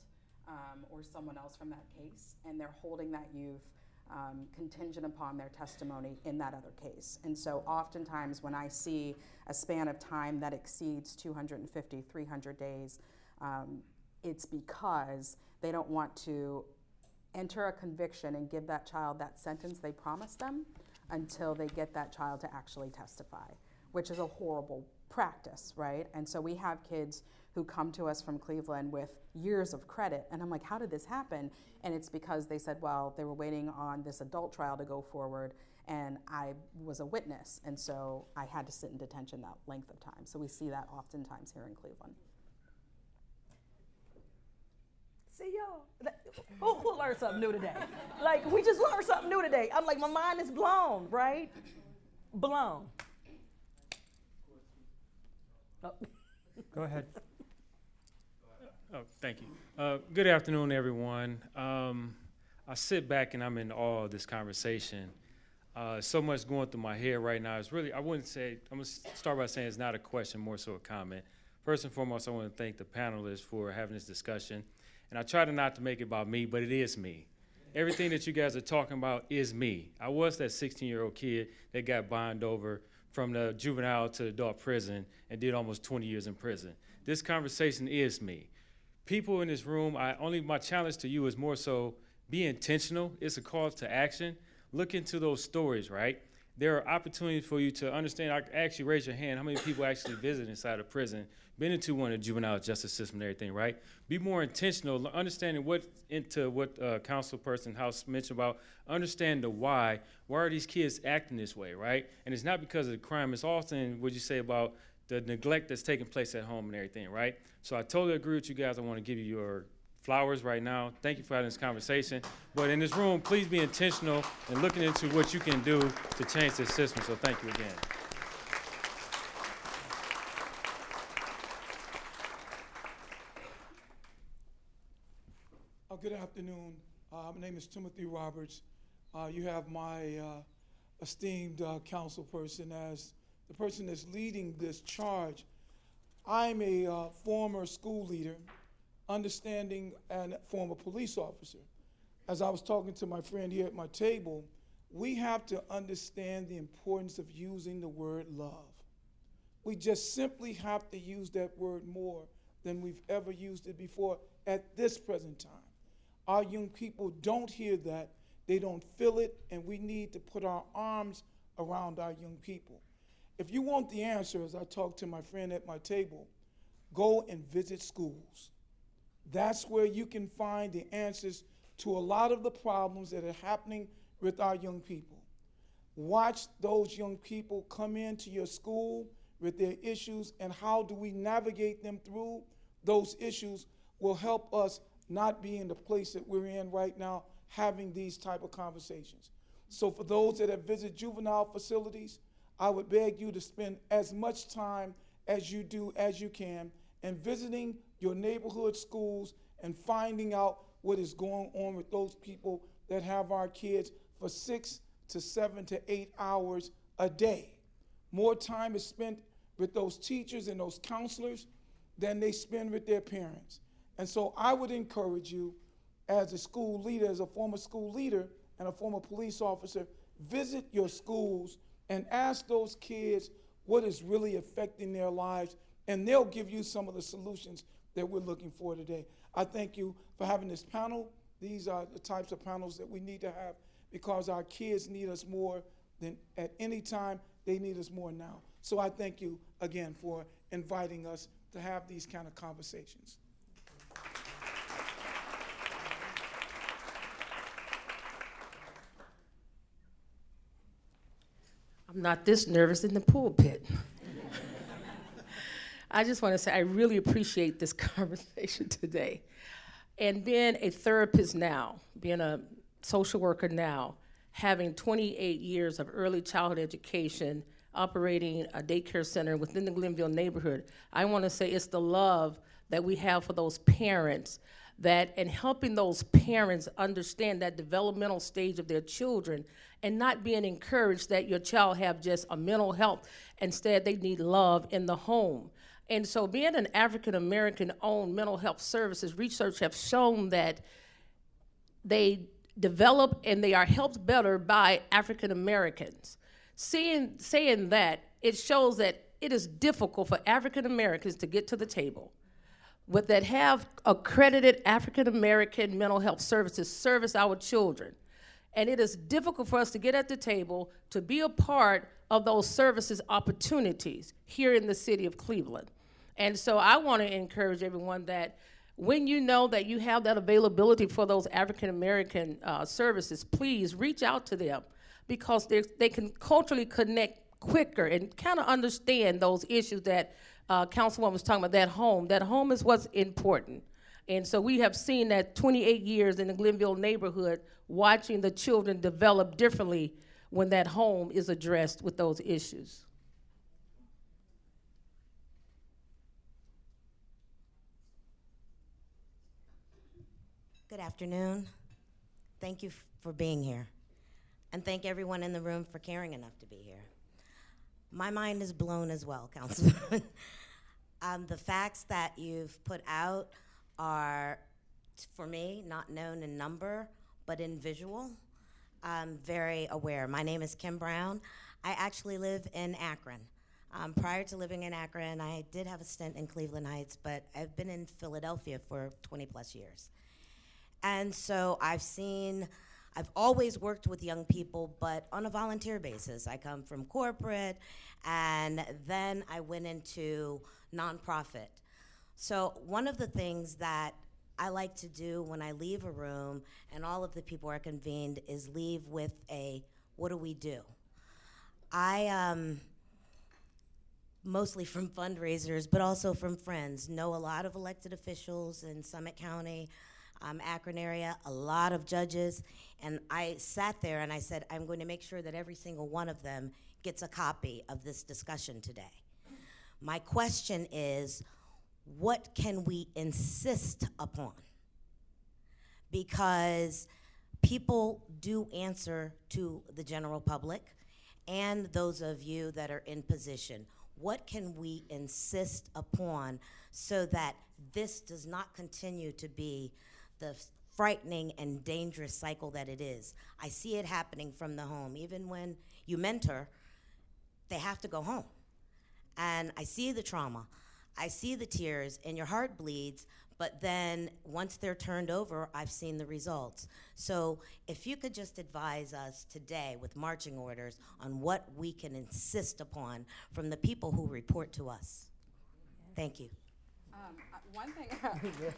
D: um, or someone else from that case, and they're holding that youth um, contingent upon their testimony in that other case. And so, oftentimes, when I see a span of time that exceeds 250, 300 days, um, it's because they don't want to enter a conviction and give that child that sentence they promised them until they get that child to actually testify, which is a horrible practice, right? And so we have kids who come to us from Cleveland with years of credit. And I'm like, how did this happen? And it's because they said, well, they were waiting on this adult trial to go forward, and I was a witness. And so I had to sit in detention that length of time. So we see that oftentimes here in Cleveland.
C: See y'all. Who, oh, who learned something new today? Like we just learned something new today. I'm like my mind is blown, right? Blown.
B: Oh. Go ahead.
G: Oh, thank you. Uh, good afternoon, everyone. Um, I sit back and I'm in awe of this conversation. Uh, so much going through my head right now. It's really, I wouldn't say, I'm gonna start by saying it's not a question, more so a comment. First and foremost, I want to thank the panelists for having this discussion. And I try to not to make it about me, but it is me. Everything that you guys are talking about is me. I was that 16 year old kid that got bonded over from the juvenile to the adult prison and did almost 20 years in prison. This conversation is me people in this room, I only my challenge to you is more so be intentional. It's a call to action. Look into those stories, right? There are opportunities for you to understand. I actually raise your hand. How many people actually visit inside a prison, been into one of the juvenile justice system and everything, right? Be more intentional, understanding what into what uh, council person Howse mentioned about understand the why. Why are these kids acting this way, right? And it's not because of the crime. It's often what you say about the neglect that's taking place at home and everything, right? So I totally agree with you guys. I want to give you your flowers right now. Thank you for having this conversation. But in this room, please be intentional and in looking into what you can do to change this system. So thank you again.
H: Oh, good afternoon. Uh, my name is Timothy Roberts. Uh, you have my uh, esteemed uh, council person as the person that's leading this charge. I'm a uh, former school leader understanding and former police officer. As I was talking to my friend here at my table, we have to understand the importance of using the word love. We just simply have to use that word more than we've ever used it before at this present time. Our young people don't hear that, they don't feel it, and we need to put our arms around our young people. If you want the answer, as I talked to my friend at my table, go and visit schools. That's where you can find the answers to a lot of the problems that are happening with our young people. Watch those young people come into your school with their issues and how do we navigate them through those issues will help us not be in the place that we're in right now having these type of conversations. So for those that have visited juvenile facilities, I would beg you to spend as much time as you do as you can in visiting your neighborhood schools and finding out what is going on with those people that have our kids for six to seven to eight hours a day. More time is spent with those teachers and those counselors than they spend with their parents. And so I would encourage you, as a school leader, as a former school leader and a former police officer, visit your schools and ask those kids what is really affecting their lives, and they'll give you some of the solutions that we're looking for today. I thank you for having this panel. These are the types of panels that we need to have because our kids need us more than at any time. They need us more now. So I thank you again for inviting us to have these kind of conversations.
I: I'm not this nervous in the pulpit. I just want to say I really appreciate this conversation today. And being a therapist now, being a social worker now, having 28 years of early childhood education, operating a daycare center within the Glenville neighborhood, I want to say it's the love that we have for those parents that and helping those parents understand that developmental stage of their children and not being encouraged that your child have just a mental health. Instead they need love in the home and so being an african american owned mental health services research have shown that they develop and they are helped better by african americans seeing saying that it shows that it is difficult for african americans to get to the table with that have accredited African American mental health services service our children. And it is difficult for us to get at the table to be a part of those services opportunities here in the city of Cleveland. And so I want to encourage everyone that when you know that you have that availability for those African American uh, services, please reach out to them because they can culturally connect quicker and kind of understand those issues that uh, Councilwoman was talking about that home. That home is what's important. And so we have seen that 28 years in the Glenville neighborhood, watching the children develop differently when that home is addressed with those issues.
J: Good afternoon. Thank you for being here. And thank everyone in the room for caring enough to be here. My mind is blown as well, Councilman. um, the facts that you've put out are, for me, not known in number, but in visual. I'm very aware. My name is Kim Brown. I actually live in Akron. Um, prior to living in Akron, I did have a stint in Cleveland Heights, but I've been in Philadelphia for 20 plus years. And so I've seen I've always worked with young people, but on a volunteer basis. I come from corporate, and then I went into nonprofit. So, one of the things that I like to do when I leave a room and all of the people are convened is leave with a what do we do? I, um, mostly from fundraisers, but also from friends, know a lot of elected officials in Summit County um, Akron area, a lot of judges, and I sat there and I said, I'm going to make sure that every single one of them gets a copy of this discussion today. My question is, what can we insist upon? because people do answer to the general public and those of you that are in position. What can we insist upon so that this does not continue to be the frightening and dangerous cycle that it is? I see it happening from the home. Even when you mentor, they have to go home. And I see the trauma. I see the tears, and your heart bleeds, but then once they're turned over, I've seen the results. So if you could just advise us today with marching orders on what we can insist upon from the people who report to us. Thank you.
D: Um, uh, one thing,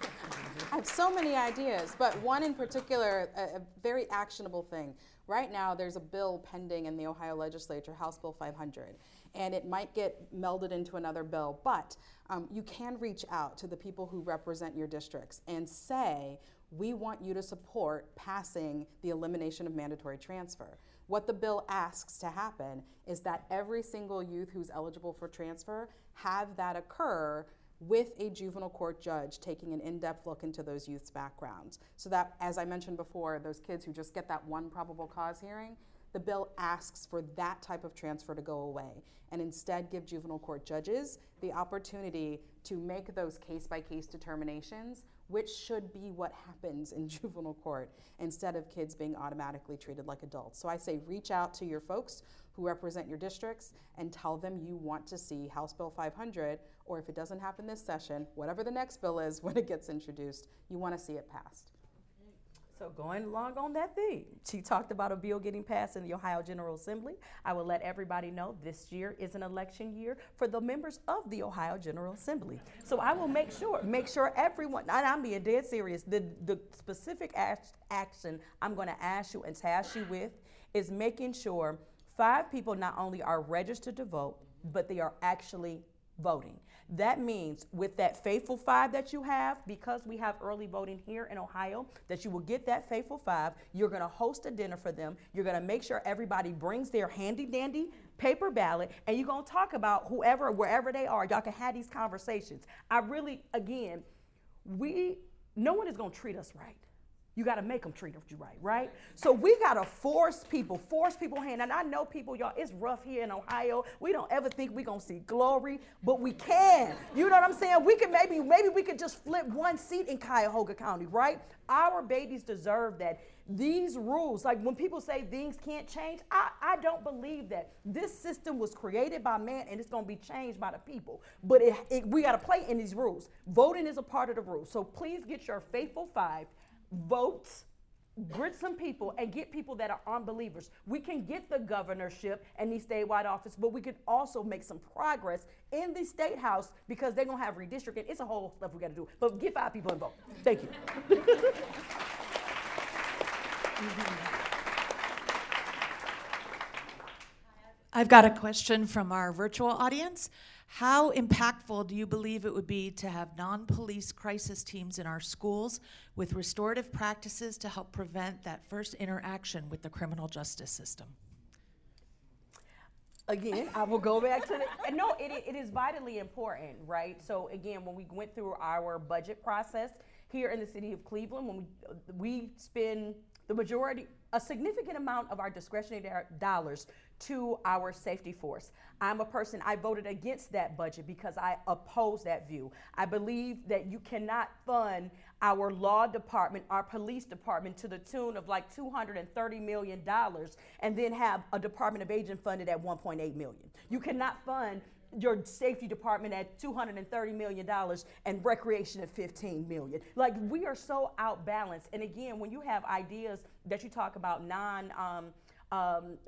D: I have so many ideas, but one in particular, a, a, very actionable thing. Right now, there's a bill pending in the Ohio legislature, House Bill 500 and it might get melded into another bill. But um, you can reach out to the people who represent your districts and say, we want you to support passing the elimination of mandatory transfer. What the bill asks to happen is that every single youth who's eligible for transfer have that occur with a juvenile court judge taking an in-depth look into those youth's backgrounds. So that, as I mentioned before, those kids who just get that one probable cause hearing, the bill asks for that type of transfer to go away and instead give juvenile court judges the opportunity to make those case by case determinations, which should be what happens in juvenile court instead of kids being automatically treated like adults. So I say reach out to your folks who represent your districts and tell them you want to see House Bill 500, or if it doesn't happen this session, whatever the next bill is when it gets introduced, you want to see it passed.
C: So going along on that theme, she talked about a bill getting passed in the Ohio General Assembly. I will let everybody know this year is an election year for the members of the Ohio General Assembly. So I will make sure, make sure everyone, and I'm being dead serious, the, the specific action I'm gonna ask you and task you with is making sure five people not only are registered to vote, but they are actually voting. That means with that faithful five that you have, because we have early voting here in Ohio, that you will get that faithful five. You're going to host a dinner for them. You're going to make sure everybody brings their handy dandy paper ballot, and you're going to talk about whoever, wherever they are. Y'all can have these conversations. I really, again, we, no one is going to treat us right you got to make them treat you right, right? So we got to force people, force people hand. And I know people, y'all, it's rough here in Ohio. We don't ever think we're going to see glory, but we can. You know what I'm saying? We can maybe, maybe we could just flip one seat in Cuyahoga County, right? Our babies deserve that. These rules, like when people say things can't change, I, I don't believe that. This system was created by man and it's going to be changed by the people. But it, it, we got to play in these rules. Voting is a part of the rules. So please get your faithful five votes, grit some people, and get people that are unbelievers. We can get the governorship and the statewide office, but we could also make some progress in the state house because they're gonna have redistricting. It's a whole stuff we got to do. But get five people involved. Thank you.
K: I've got a question from our virtual audience. How impactful do you believe it would be to have non police crisis teams in our schools with restorative practices to help prevent that first interaction with the criminal justice system?
C: Again, I will go back to the. No, it, it is vitally important, right? So, again, when we went through our budget process here in the city of Cleveland, when we, we spend the majority, a significant amount of our discretionary dollars to our safety force. I'm a person, I voted against that budget because I oppose that view. I believe that you cannot fund our law department, our police department to the tune of like $230 million and then have a Department of Aging funded at 1.8 million. You cannot fund your safety department at $230 million and recreation at 15 million. Like we are so outbalanced. And again, when you have ideas that you talk about non um, um,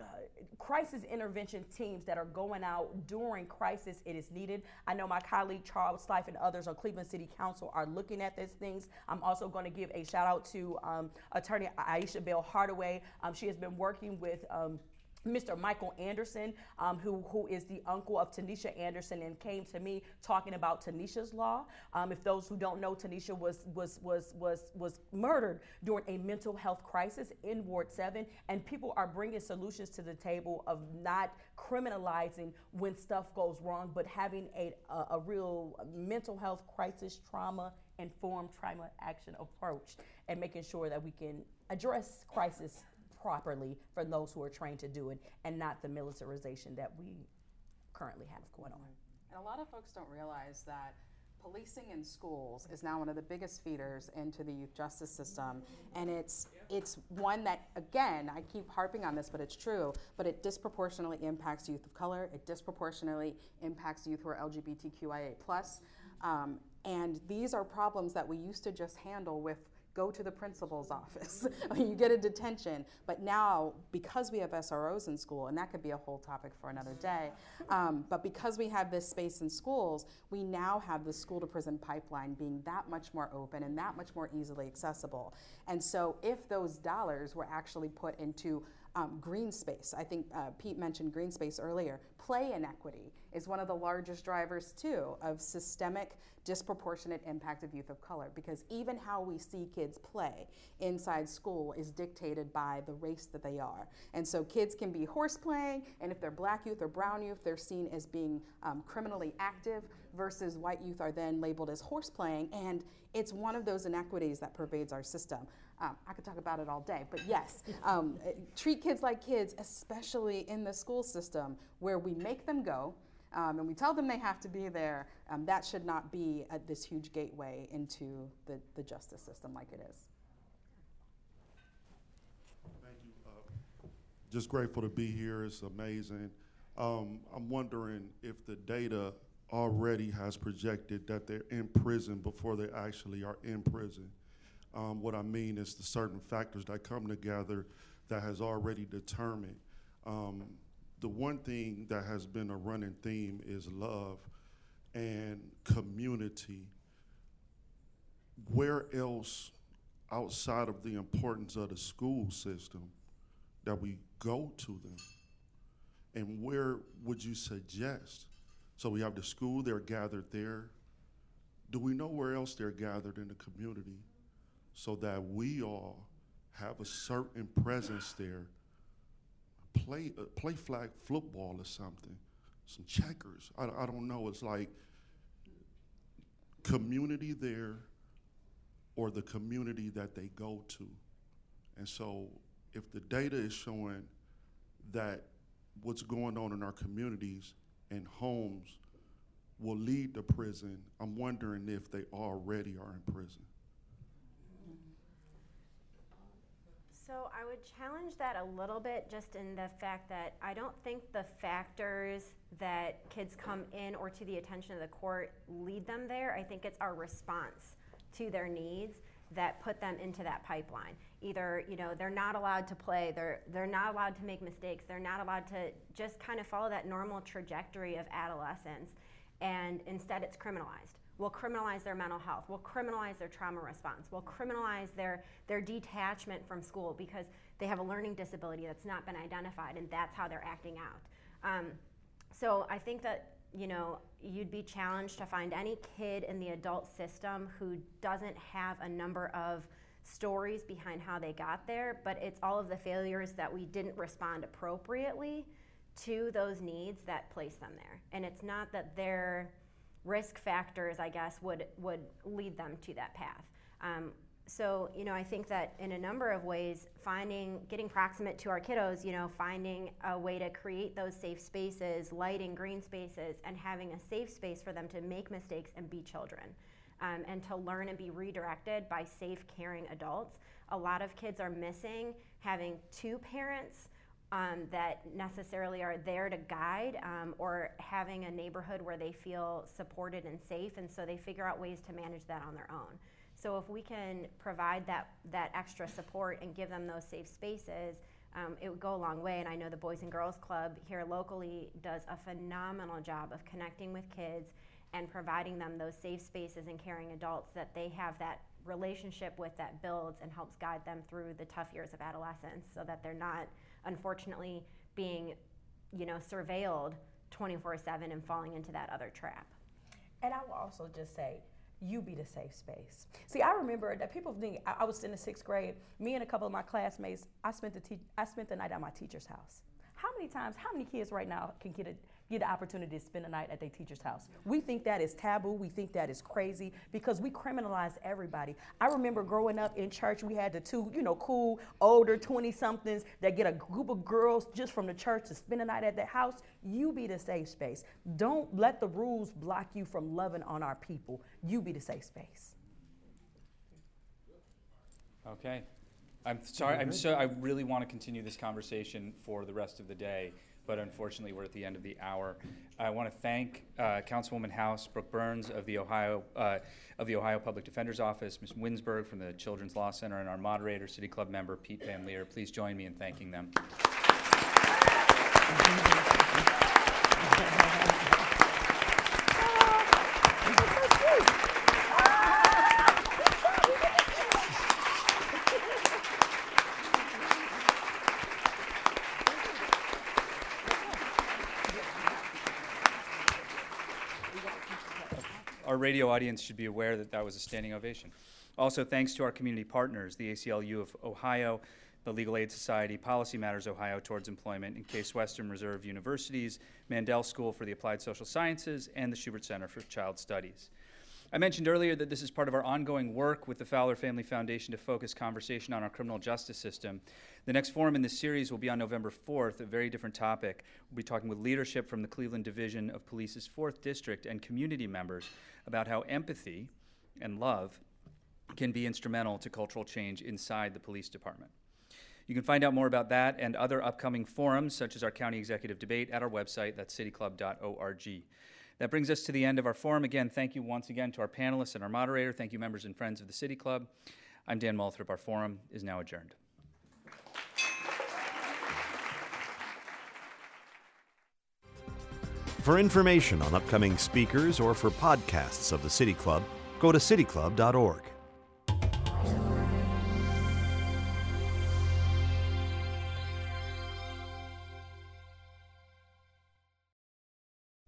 C: crisis intervention teams that are going out during crisis it is needed. I know my colleague Charles Slife and others on Cleveland City Council are looking at these things. I'm also going to give a shout out to um, attorney Ayesha Bell Hardaway. Um, she has been working with um, Mr. Michael Anderson, um, who, who is the uncle of Tanisha Anderson, and came to me talking about Tanisha's law. Um, if those who don't know, Tanisha was, was, was, was, was murdered during a mental health crisis in Ward 7, and people are bringing solutions to the table of not criminalizing when stuff goes wrong, but having a, a, a real mental health crisis, trauma, informed trauma action approach and making sure that we can address crisis properly for those who are trained to do it and not the militarization that we currently have going on.
D: And a lot of folks don't realize that policing in schools is now one of the biggest feeders into the youth justice system. And it's it's one that again i keep harping on this but it's true but it disproportionately impacts youth of color. It disproportionately impacts youth who are lgbtqia um, and these are problems that we used to just handle with go to the principal's office. you get a detention. But now, because we have SROs in school, and that could be a whole topic for another day, um, but because we have this space in schools, we now have the school to prison pipeline being that much more open and that much more easily accessible. And so, if those dollars were actually put into um, green space. I think uh, Piet mentioned green space earlier. Play inequity is one of the largest drivers, too, of systemic disproportionate impact of youth of color because even how we see kids play inside school is dictated by the race that they are. And so kids can be horse playing, and if they're black youth or brown youth, they're seen as being um, criminally active versus white youth are then labeled as horse playing. And it's one of those inequities that pervades our system. Um, I could talk about it all day, but yes, um, treat kids like kids, especially in the school system where we make them go um, and we tell them they have to be there, um, that should not be a, this huge gateway into the, the justice system like it is.
L: Thank you. Uh, just grateful to be here. It's amazing. Um, I'm wondering if the data already has projected that they're in prison before they actually are in prison. Um, what I mean is the certain factors that come together that has already determined um, the one thing that has been a running theme is love and community. Where else outside of the importance of the school system that we go to them? And where would you suggest? So we have the school, they're gathered there. Do we know where else they're gathered in the community so that we all have a certain presence there play uh, play flag football or something, some checkers. I, I don't know. It's like community there or the community that they go to. And so if the data is showing that what's going on in our communities and homes will lead to prison, I'm wondering if they already are in prison.
E: So I would challenge that a little bit just in the fact that I don't think the factors that kids come in or to the attention of the court lead them there. I think it's our response to their needs that put them into that pipeline. Either, you know, they're not allowed to play, they're they're not allowed to make mistakes, they're not allowed to just kind of follow that normal trajectory of adolescence and instead it's criminalized will criminalize their mental health, will criminalize their trauma response, will criminalize their, their detachment from school because they have a learning disability that's not been identified and that's how they're acting out. Um, so I think that you know you'd be challenged to find any kid in the adult system who doesn't have a number of stories behind how they got there, but it's all of the failures that we didn't respond appropriately to those needs that place them there. And it's not that they're risk factors, I guess, would, would lead them to that path. Um, so, you know, I think that in a number of ways, finding, getting proximate to our kiddos, you know, finding a way to create those safe spaces, lighting green spaces, and having a safe space for them to make mistakes and be children. Um, and to learn and be redirected by safe, caring adults. A lot of kids are missing having two parents um, that necessarily are there to guide um, or having a neighborhood where they feel supported and safe and so they figure out ways to manage that on their own. So if we can provide that, that extra support and give them those safe spaces um, it would go a long way and i know the boys and girls club here locally does a phenomenal job of connecting with kids and providing them those safe spaces and caring adults that they have that relationship with that builds and helps guide them through the tough years of adolescence so that they're not unfortunately being, you know, surveilled 24/7 and falling into that other trap.
C: And I will also just say, you be the safe space. See, I remember that people think I, was in the sixth grade. Me and a couple of my classmates, I spent the te- I spent the night at my teacher's house. How many times? How many kids right now can get a get the opportunity to spend the night at their teacher's house. We think that is taboo. We think that is crazy because we criminalize everybody. I remember growing up in church, we had the two, you know, cool, older 20 somethings that get a group of girls just from the church to spend the night at their house. You be the safe space. Don't let the rules block you from loving on our people. You be the safe space.
A: Okay. I'm sorry. I'm so. I really want to continue this conversation for the rest of the day, but unfortunately, we're at the end of the hour. I want to thank uh, Councilwoman Howse Brooke Burns of the Ohio uh, of the Ohio Public Defender's Office, Ms. Winsberg from the Children's Law Center, and our moderator, City Club member Piet van Lier. Please join me in thanking them. Our radio audience should be aware that that was a standing ovation. Also, thanks to our community partners, the ACLU of Ohio, the Legal Aid Society, Policy Matters Ohio Towards Employment, and Case Western Reserve Universities, Mandel School for the Applied Social Sciences, and the Schubert Center for Child Studies. I mentioned earlier that this is part of our ongoing work with the Fowler Family Foundation to focus conversation on our criminal justice system. The next forum in this series will be on November 4th, a very different topic. We'll be talking with leadership from the Cleveland Division of Police's 4th District and community members about how empathy and love can be instrumental to cultural change inside the police department. You can find out more about that and other upcoming forums, such as our county executive debate, at our website, that's cityclub.org. That brings us to the end of our forum. Again, thank you once again to our panelists and our moderator. Thank you, members and friends of the City Club. I'm Dan Moulthrop. Our forum is now adjourned.
M: For information on upcoming speakers or for podcasts of the City Club, go to cityclub.org.